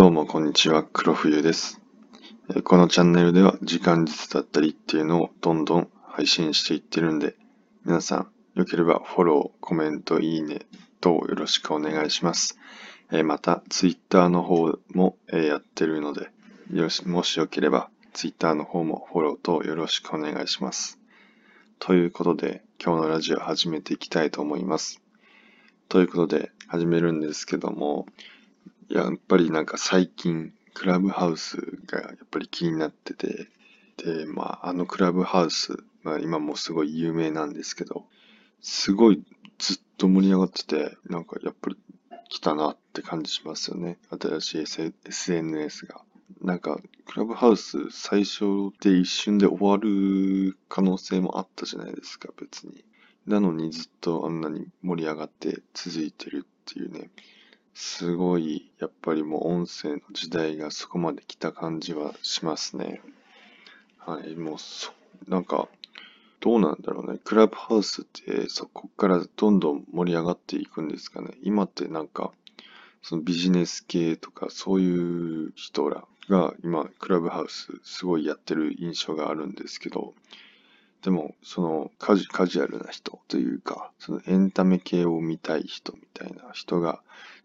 どうもこんにちは、黒冬です。このチャンネルでは時間術だったりっていうのをどんどん配信していってるんで、皆さんよければフォロー、コメント、いいね等よろしくお願いします。えまた、ツイッターの方も、やってるので、もしよければツイッターの方もフォロー等よろしくお願いします。ということで、今日のラジオ始めていきたいと思います。ということで、始めるんですけども、やっぱりなんか最近、クラブハウスがやっぱり気になってて、で、まあ、あのクラブハウス、まあ今もすごい有名なんですけど、すごいずっと盛り上がってて、なんかやっぱり来たなって感じしますよね。新しい S- SNS が。なんか、クラブハウス最初で一瞬で終わる可能性もあったじゃないですか、別に。なのにずっとあんなに盛り上がって続いてるっていうね。すごい、やっぱりもう音声の時代がそこまで来た感じはしますね。はい、もうそ、なんか、どうなんだろうね。クラブハウスってそこからどんどん盛り上がっていくんですかね。今ってなんか、そのビジネス系とかそういう人らが今、クラブハウスすごいやってる印象があるんですけど、でも、そのカジカジュアルな人というか、そのエンタメ系を見たい人みたいな人が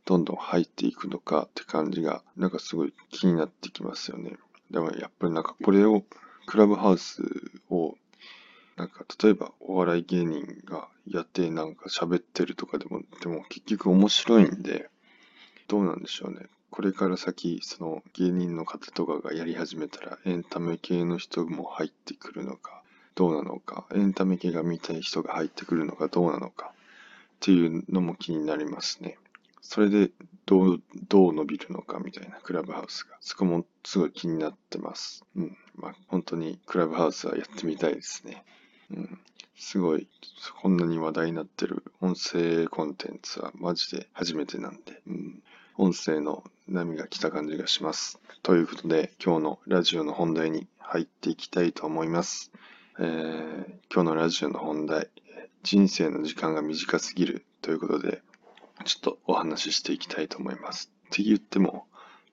どんどん入っていくのかって感じが、なんかすごい気になってきますよね。でもやっぱりなんかこれを、クラブハウスを、なんか例えばお笑い芸人がやってなんか喋ってるとかでも、でも結局面白いんで、どうなんでしょうね。これから先、その芸人の方とかがやり始めたら、エンタメ系の人も入ってくるのか、どうなのか、エンタメ系が見たい人が入ってくるのかどうなのかっていうのも気になりますね。それでどう、どう伸びるのかみたいなクラブハウスが。そこもすごい気になってます。うん。まあ本当にクラブハウスはやってみたいですね。うん。すごい、こんなに話題になってる音声コンテンツはマジで初めてなんで、うん。音声の波が来た感じがします。ということで、今日のラジオの本題に入っていきたいと思います。えー今日のラジオの本題、人生の時間が短すぎるということで、ちょっとお話ししていきたいと思います。って言っても、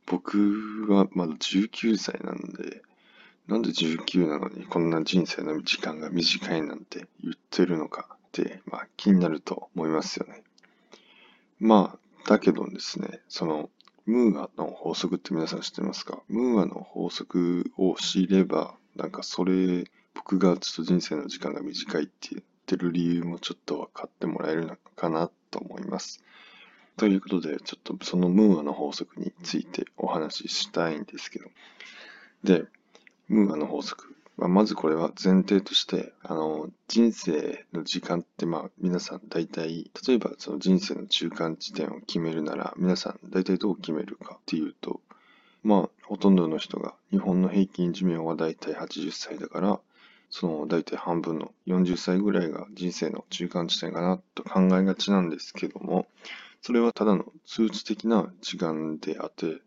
僕はまだ19歳なんで、なんで19なのにこんな人生の時間が短いなんて言ってるのかって、まあ気になると思いますよね。まあ、だけどですね、その、ムーアの法則って皆さん知ってますか？ムーアの法則を知れば、なんかそれ、僕がちょっと人生の時間が短いって言ってる理由もちょっと分かってもらえるのかなと思います。ということで、ちょっとそのムーアの法則についてお話ししたいんですけど。で、ムーアの法則。まあ、まずこれは前提として、あの、人生の時間って、まあ、皆さん大体、例えばその人生の中間地点を決めるなら、皆さん大体どう決めるかっていうと、まあ、ほとんどの人が、日本の平均寿命は大体80歳だから、その大体半分の40歳ぐらいが人生の中間地点かなと考えがちなんですけども、それはただの数値的な時間であって、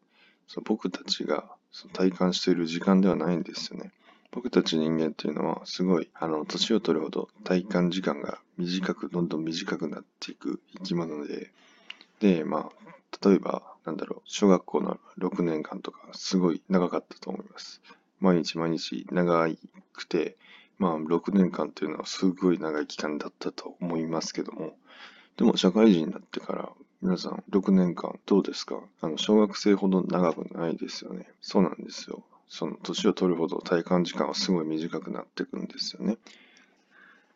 その僕たちがその体感している時間ではないんですよね。僕たち人間っていうのはすごい、あの、年を取るほど体感時間が短く、どんどん短くなっていく生き物で、で、まあ、例えば、なんだろう、小学校の6年間とか、すごい長かったと思います。毎日毎日長くて、まあ、6年間っていうのはすごい長い期間だったと思いますけども、でも社会人になってから、皆さん6年間どうですか？あの、小学生ほど長くないですよね。そうなんですよ。その年を取るほど体感時間はすごい短くなっていくんですよね。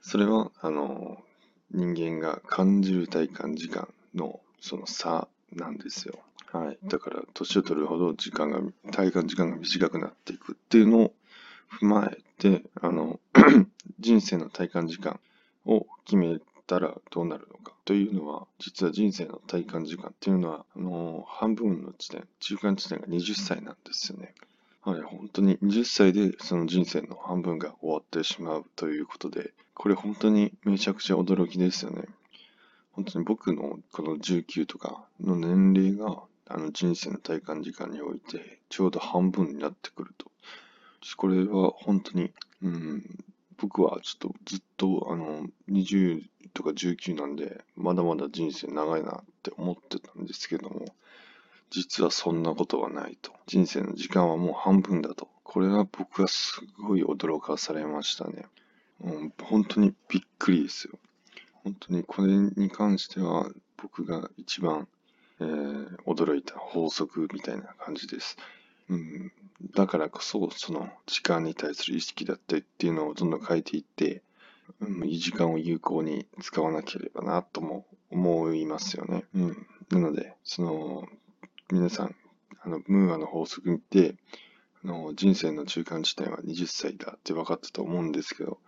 それは、あの、人間が感じる体感時間のその差なんですよ。はい。だから、年を取るほど時間が、体感時間が短くなっていくっていうのを踏まえて、あの、人生の体感時間を決めたらどうなるのかというのは、実は人生の体感時間っていうのは、あの、半分の地点、中間地点が20歳なんですよね。はい、本当に20歳でその人生の半分が終わってしまうということで、これ本当にめちゃくちゃ驚きですよね。本当に僕のこの19とかの年齢があの人生の体感時間においてちょうど半分になってくると。これは本当に、うん、僕はちょっとずっとあの20とか19なんで、まだまだ人生長いなって思ってたんですけども、実はそんなことはないと。人生の時間はもう半分だと。これは僕はすごい驚かされましたね。うん、本当にびっくりですよ。本当にこれに関しては僕が一番、えー、驚いた法則みたいな感じです。うん、だからこそ、その時間に対する意識だったりっていうのをどんどん変えていって、うん、いい時間を有効に使わなければなとも思いますよね。うん。なので、その、皆さん、あの、ムーアの法則見て、あの人生の中間地点は20歳だって分かったと思うんですけど、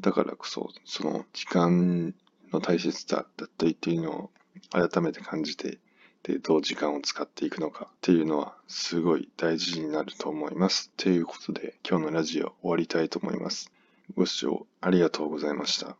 だからこそ、その時間の大切さだったりっていうのを改めて感じて、で、どう時間を使っていくのかっていうのはすごい大事になると思います。ということで、今日のラジオ終わりたいと思います。ご視聴ありがとうございました。